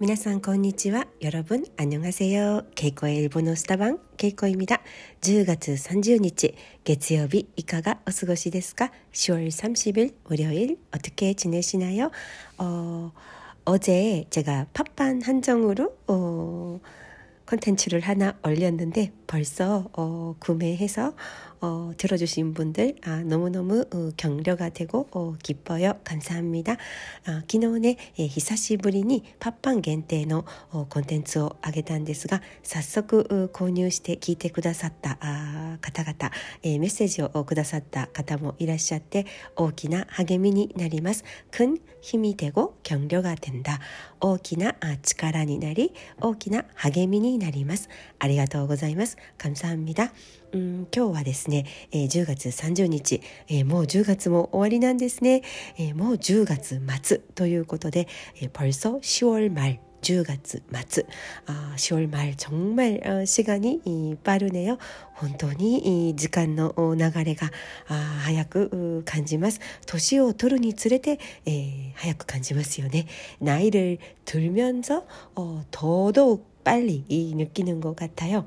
皆さんこんにちは。여러분안녕하세요。ケイコエルボのスタバン、ケイコイミだ。10月30日、月曜日、いかがお過ごしですか ?10월30일、월요일어떻게지내시나요어어제제가팟빵한정으로어 콘텐츠를 하나 올렸는데 벌써 어, 구매해서 어, 들어주신 분들 아, 너무너무 어, 격려가 되고 어, 기뻐요. 감사합니다. 아, 昨日ね、久しぶりにパッパン限定のコンテンツをあげたんですが、早速購入して聞いてくださった方々もいらっしゃって大きな励みになります。큰 힘이 되고 격려가 된다. 大きな力になり、大きな励みになります。ありがとうございます。감사합니다. うん、今日はですね、えー、10月30日、えー、もう10月も終わりなんですね、えー、もう10月末ということで、えー、벌써10월 말、 10月末、あ10월 말、 정말 시간이빠르네요本当に時間の流れが早く感じます。年を取るにつれて、えー、早く感じますよね。나이를들면서어더더욱빨리느끼는것같아요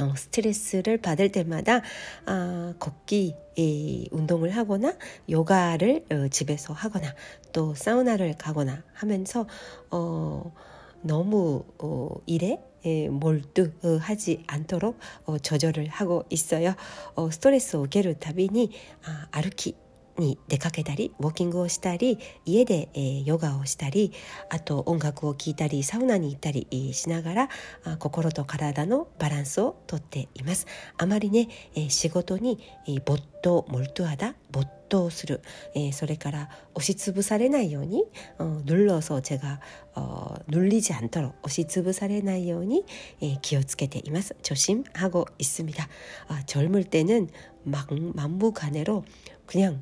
어, 스트레스를 받을 때마다 아, 걷기 이, 운동을 하거나 요가를 어, 집에서 하거나 또 사우나를 가거나 하면서 어, 너무 어, 일에 에, 몰두하지 않도록 어, 조절을 하고 있어요. 어, 스트레스 오게를 타비니 아, 아르키 に出かけたりウォーキングをしたり家で、えー、ヨガをしたりあと音楽を聴いたりサウナに行ったりしながらあ心と体のバランスをとっていますあまりね、えー、仕事に、えー、没頭モルトゥアダ没頭する、えー、それから押しつぶされないように어 눌러서제가어눌리지않도록押しつぶされないようにえー、気をつけています조심하고있습니다아젊을때는막만무가내로그냥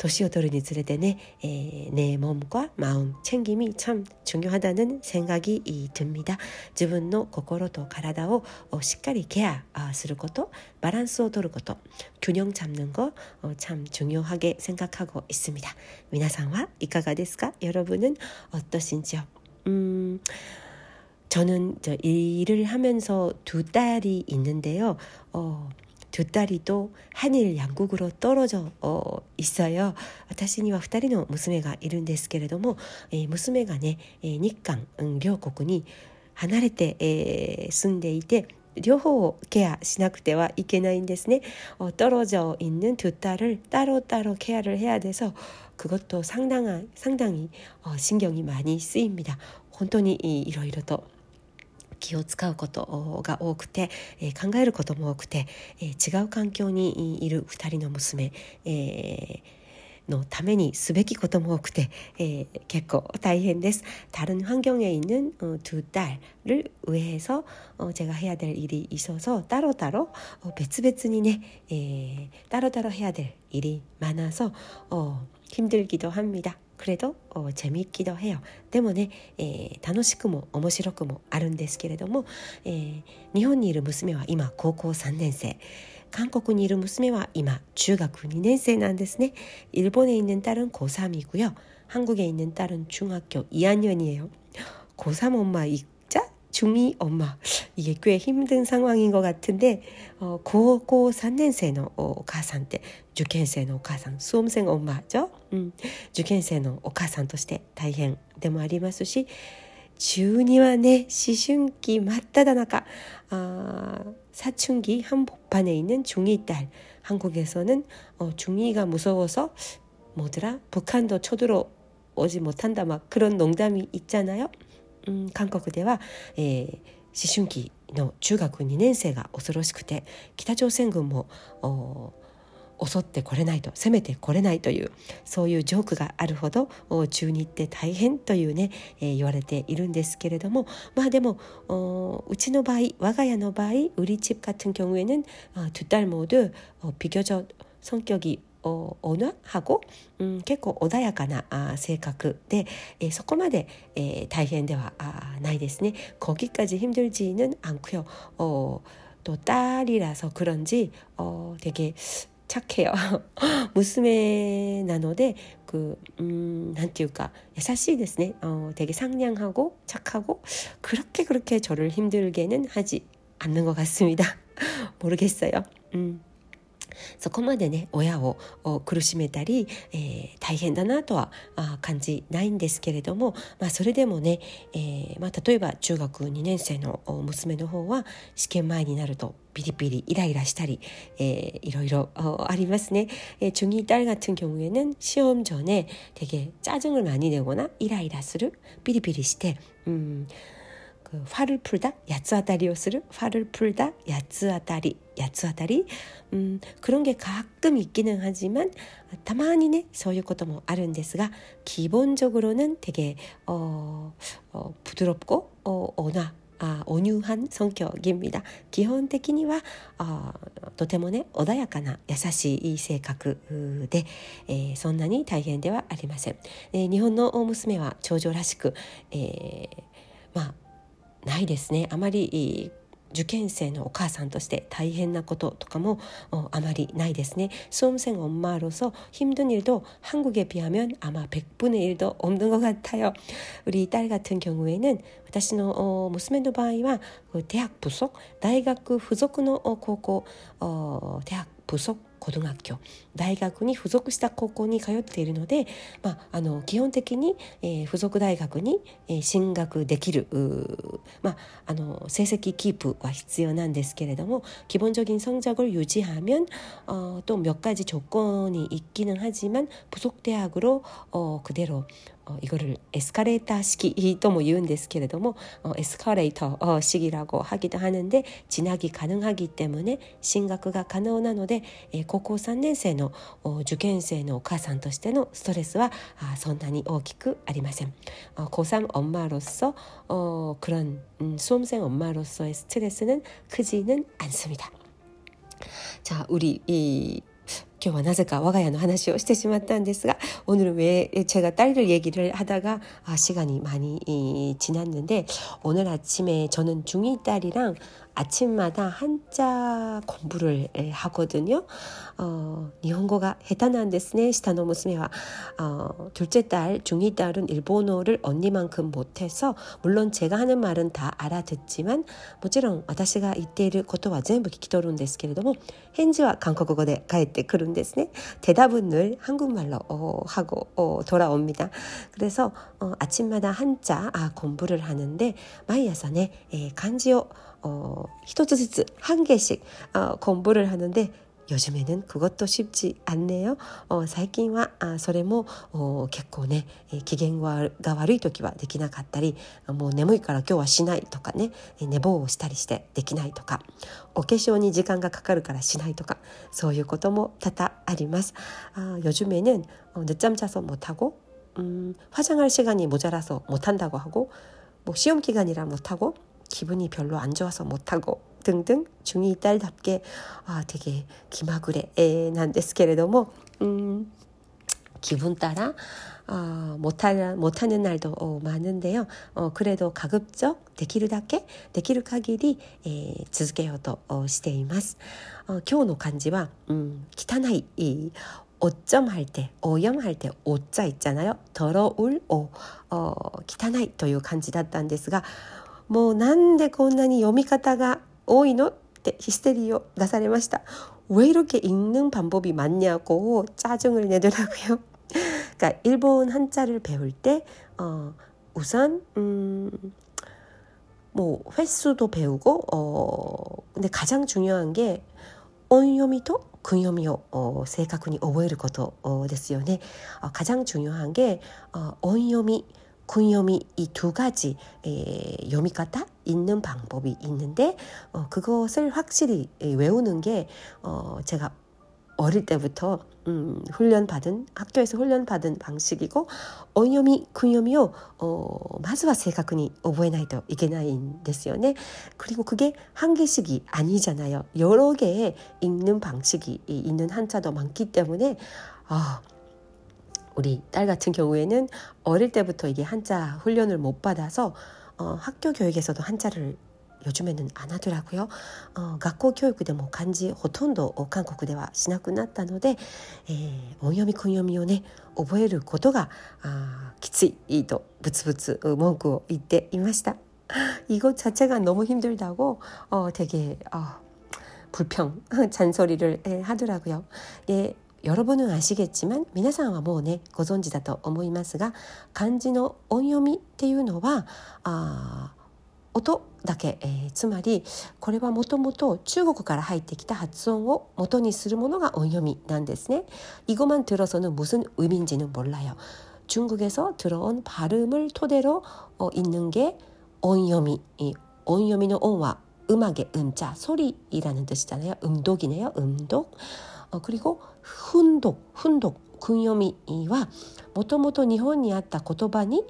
도시오도르니 즈레데네 예, 내 몸과 마음 챙김이 참 중요하다는 생각이 이, 듭니다. 自分の心と体を 어, しっかり ケアすること 바란스を 取ること 균형 잡는 거참 어, 중요하게 생각하고 있습니다. 皆さんはいかがですか? 여러분은 어떠신지요? 음, 저는 저 일을 하면서 두 딸이 있는데요. 어, 두 딸이 또 한일 양국으로 떨어져 어, 있어요. 私には2人の娘がいるんですけれども、えー、娘がね、えー、日韓両国に離れて、えー、住んでいて両方をケアしなくてはいけないんですね. 어, 떨어져 있는 두 딸을 따로따로 케어를 해야 돼서 그것도 상당한, 상당히 어, 신경이 많이 쓰입니다. 本当にいろいろと 気を使うことが多くて、えー、考えることも多くて、えー、違う環境にいる2人の娘、えーのためにすべきことも多くて、えー、結構大変です。다른환경에있는두딸을위해서제가해야될일이있어서따로따로別々にね、えー、따로따로해야될일이많아서힘들기도합니다 그래도어재밌기도해요でもね、えー、楽しくも面白くもあるんですけれども、えー、日本にいる娘は今高校3年生韓国にいる娘は今中学2年生なんですね일본에있는딸은고3이고요한국에있는딸은중학교2학년이에요고3 엄마 중이 엄마 이게 꽤 힘든 상황인 것 같은데 어, 고고 3年生の 어, お母さんって受験生のお母さん 수험생 엄마죠. 음, 受験生のお母さんとして大変でもありますし 中2はね思春期真っ只中아, 사춘기 한복판에 있는 중2 딸 한국에서는 어, 중2가 무서워서 뭐더라 북한도 쳐들어오지 못한다 막 그런 농담이 있잖아요. 음, 한국では 예, 思春期の中学2年生が恐ろしくて北朝鮮軍も襲ってこれないと攻めてこれないというそういうジョークがあるほど中二って大変というね、えー、言われているんですけれどもまあでもうちの場合我が家の場合우리집같은경우에는두딸모두비교적성격이 어, 온화하고 음, 結構穏やかなあ性格で、えー、そこまで、えー、大変ではあないですね。거기까지힘들지는않고요어또딸이라서그런지어되게 착해요. 무스메 나노데 그 음, 난띠우까 優しいですね. 어, 되게 상냥하고 착하고 그렇게 그렇게 저를 힘들게는 하지 않는 것 같습니다. 모르겠어요. 음. そこまでね親を苦しめたり、えー、大変だなとは感じないんですけれども、まあ、それでもね、えーまあ、例えば中学2年生の娘の方は試験前になるとピリピリイライラしたり、えー、いろいろありますね。えー、중2딸같은경우에는시험전에되게짜증을많이내거나이라이라するピリピリして 음그 화를 풀다 야츠아다리를 화를 풀다 야츠아다리 야츠아다리 음 그런 게 가끔 있기는 하지만 다만이네 そういうこともあるんですが 기본적으로는 되게 어, 어 부드럽고 어, 온화 아, 온유한 성격입니다. 基本的には 어, とてもね穏やかな優しい性格で、えー、そんなに大変ではありません。えー、日本の娘は長女らしく、えー、まあ ないですねあまり受験生のお母さんとして大変なこととかもあまりないですね。수험생엄마로서힘든일도한국에비하면아마100분의1도없는것같아요우리딸같은경우에는私の娘の場合は대학부속大学附属の高校대학부속 고등학교大学に付属した高校に通っているので、まあ、あの基本的に、えー、付属大学に、えー、進学できるまあ、あの成績キープは必要なんですけれども기본적인성적을유지하면어또몇가지조건이있기는하지만부속대학으로어그대로 이거를에스카ー이터式とも言うんですけれども、エスカレーター式라고 하기도 하는 데、 지나기가능하기 때문 에、 進学が可能なので、高校3年生の受験生のお母さんとしてのストレスはそんなに大きくありません。高3엄마로 서、 그런수험생엄마로서의스트ス스는크지는않습니 다。 자、 우 리、 今日はなぜか我が家の話をしてしまったんですが오늘은왜제가딸들얘기를하다가아시간이많이지났는데오늘아침에저는중2딸이랑 아침마다 한자 공부를 하거든요. 어, 일본어가 下手なんですね. 시타노 무스메와 어, 둘째 딸, 중2 딸은 일본어를 언니만큼 못해서 물론 제가 하는 말은 다 알아듣지만 もちろん私が 이때를 ことは全部聞き取るんですけれども 返事は 한국어로 返ってくる んですね. 대답은 늘 한국말로 어, 하고 어, 돌아옵니다. 그래서 어, 아침마다 한자 아, 공부를 하는데 毎朝ね 간지を 어, 一つずつ한 개씩 어, 공부를 하는데 요즘에는 그것도 쉽지 않네요. 어, 最近は 아, それも 어, 結構ね、機嫌が悪い時はできなかったりもう眠いから今日はしないとかね寝坊をしたりしてできないとかそういうことも多々あります 아, 요즘에는 어, 늦잠 자서 못하고 음, 화장할 시간이 모자라서 못한다고 하고 뭐 시험 기간이라 못하고 기분이 별로 안 좋아서 못하고 등등 중2 딸답게 아, 되게 기마구레 난ですけれども 음, 기분 따라 어, 못하, 못하는 날도 어, 많은데요. 어, 그래도 가급적 できるだけできる限り続けようとしています。 어, 今日の漢字は 음, 汚い 오점 할 때, 오염할 때 오자 있잖아요. 더러울 오, 어, 汚いという漢字だったんですがもうなんでこんなに読み方が 多いのってヒステリーを出されました。왜이렇게읽는방법이많냐고짜증을내더라고요 그러니까 일본 한자를 배울 때 어, 우선 음, 뭐 횟수도 배우고 어 근데 가장 중요한 게 온요미도 근요미요 어, 正確に覚えることですよね 어, 가장 중요한 게 어, 온요미 군요미 이 두 가지 에, 요미가타 있는 방법이 있는데 어, 그것을 확실히 외우는 게 어, 제가 어릴 때부터 음, 훈련 받은 학교에서 훈련 받은 방식이고 온요미 군요미요 어, まずは正確に覚えないといけないんですよね. 그리고 그게 한 개씩이 아니잖아요. 여러 개의 읽는 방식이 있는 한자도 많기 때문에 아, 우리 딸 같은 경우에는 어릴 때부터 이게 한자 훈련을 못 받아서 어, 학교 교육에서도 한자를 요즘에는 안 하더라고요. 어, 学校教育でも 간지 ほとんど 韓国ではしなくなったので、 에, 온요미 군요미をね 覚えることが 아, きついと 부츠부츠 文句を言っていました. 이것 자체가 너무 힘들다고 어, 되게 어, 불평 잔소리를 하더라고요. 네, 여러분은 아시겠지만 皆さんはもうねご存知だと思いますが漢字の音読みっていうのはあ音だけ、えー、つまりこれはもともと中国から入ってきた発音を元にするものが音読みなんですね。이것만들어서는무슨의미인지는몰라요 중국에서 들어온 발음을 토대로 어, 있는 게 온요미. 이 온요미의 온와 음악의 음자 소리라는 뜻이잖아요. 음독이네요. 음독. 어, 그리고 훈독, 훈독, 군요미와 もともと日本にあった言葉に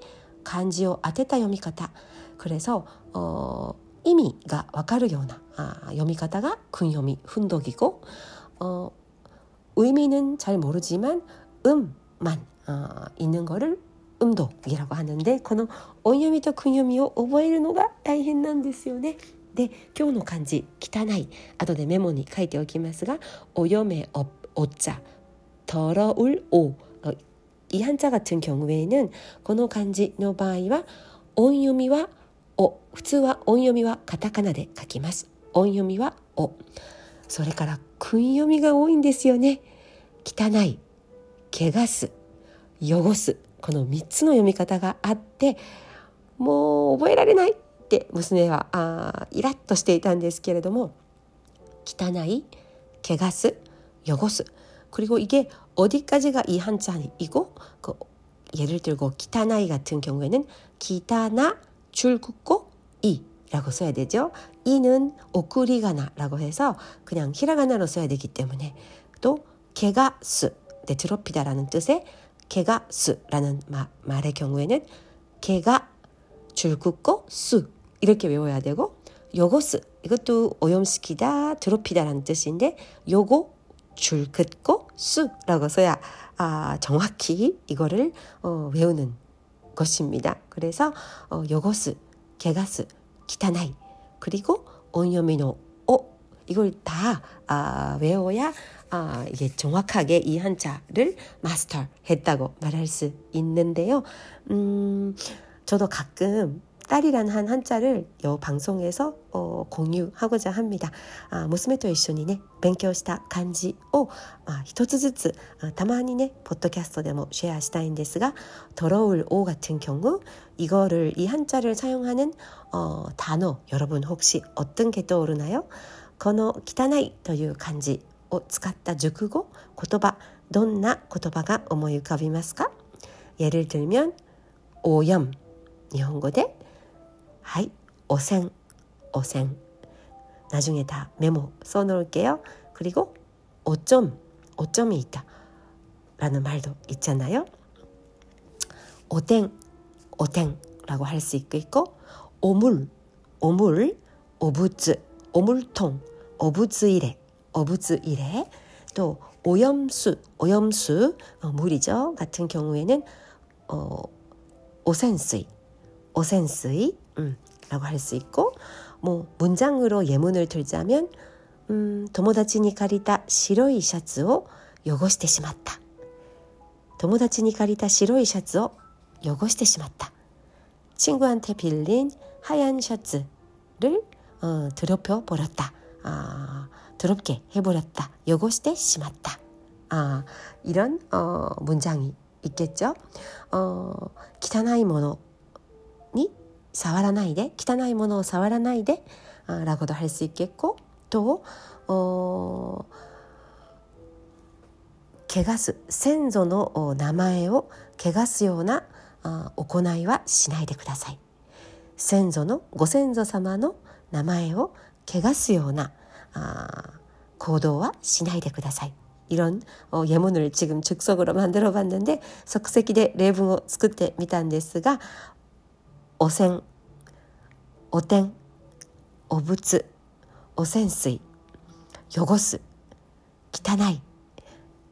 漢字を当てた読み方 그래서 어, 의미가 わかるような 아, 読み方が 군요미, 훈독이고 어, 의미는 잘 모르지만 음만 어, 있는 거를 음독이라고 하는데 この音読みと 군요미を 覚えるのが大変なんですよね。 で今日の漢字汚い後でメモに書いておきますがお嫁おお茶더러울오이한자같은경우에는この漢字の場合は音読みはお普通は音読みはカタカナで書きます音読みはおそれから訓読みが多いんですよね汚い汚す汚すこの3つの読み方があってもう覚えられない って娘はあイラッとしていたんですけれども汚い汚す汚す그리고이게어디까지가이한자이고그예를들고기타나이같은경우에는기타나줄긋고이라고써야되죠이는오쿠리가나라고해서그냥히라가나로써야되기때문에또개가스네트로피다라는뜻의개가스라는말의경우에는개가줄긋고스 이렇게 외워야 되고 요거스 이것도 오염시키다 드롭히다라는 뜻인데 요거 줄 긋고 수라고 써야 아, 정확히 이거를 어, 외우는 것입니다. 그래서 어, 요거스, 개가스, 기타나이 그리고 온요미노 오 이걸 다 아, 외워야 아, 이게 정확하게 이 한자를 마스터했다고 말할 수 있는데요. 음, 저도 가끔 딸이란 한 한자를 요 방송에서 어, 공유하고자 합니다. 아, 娘と一緒にね勉強した漢字を、まあ、一つずつたまにねポッドキャストでもシェアしたいんですが 더러울 오 같은 경우 이거를 이 한자를 사용하는 어, 단어 여러분 혹시 어떤 게 떠오르나요? この汚いという漢字を使った熟語言葉どんな言葉が思い浮かびますか예를 들면 오염 日本語で 하이, 오생, 오생. 나중에 다 메모 써놓을게요. 그리고 오점, 오점이 있다. 라는 말도 있잖아요. 오뎅, 오뎅라고 할 수 있고 있고 오물, 오물, 오부즈, 오물통, 오부즈이래, 오부즈이래 또 오염수, 오염수 어, 물이죠. 같은 경우에는 어, 오센수이, 오센수이 음, 라고 할 수 있고 뭐 문장으로 예문을 들자면 음, 友達に借りた白いシャツを汚してしまった友達に借りた白いシャツを汚してしまった 친구한테 빌린 하얀 셔츠를 어, 더럽혀 버렸다. 아, 더럽게 해버렸다. 汚してしまった. 아, 이런 어, 문장이 있겠죠. 어, 汚いもの 사 와라나이데, 汚いものを触らないで 아, 라고도 할 수 있겠고 또 어, 汚す先祖の名前を汚すような行いはしないでください先祖のご先祖様の名前を汚すような行動はしないでください이런어예문을지금즉석으로만들어봤는데석색이레분を作ってみたんですが 汚染汚点汚物汚染水汚す汚い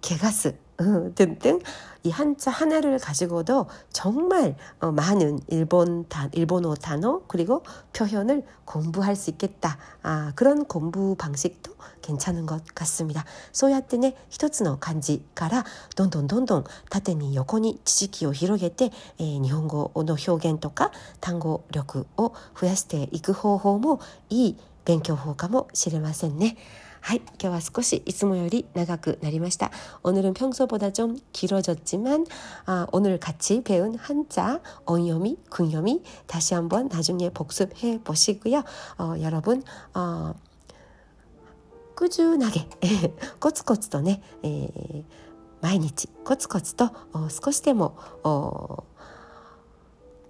汚す。등등 이 한자 하나를 가지고도 정말 많은 일본 단, 일본어 단어 그리고 표현을 공부할 수 있겠다. 아, 그런 공부 방식도 괜찮은 것 같습니다. そうやってね一つの漢字からどんどんどんどん縦に横に知識を広げて、えー、日本語の表現とか単語力を増やしていく方法もいい勉強法かもしれませんね。 はい、今日は少しいつもより長くなりました。오늘은평소보다좀길어졌지만아오늘같이배운한자언요미군요미다시한번나중에복습해보시고요어여러분어 꾸준하게コツコツとね、えー、毎日コツコツと少しでも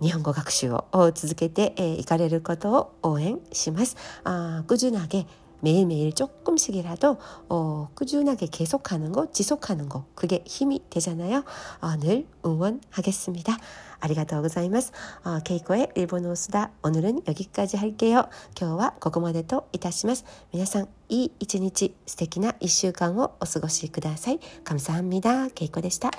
日本語学習を続けていかれることを応援します。あ꾸준하게 매일매일 조금씩이라도 어, 꾸준하게 계속하는 거, 지속하는 거 그게 힘이 되잖아요. 어, 늘 응원하겠습니다. 아리가또 고자이마스. 어, 케이코의 일본어 수다 오늘은 여기까지 할게요. 今日はここまでといたします.皆さんいい一日素敵な1週間をお過ごしください. 감사합니다. 케이코でした.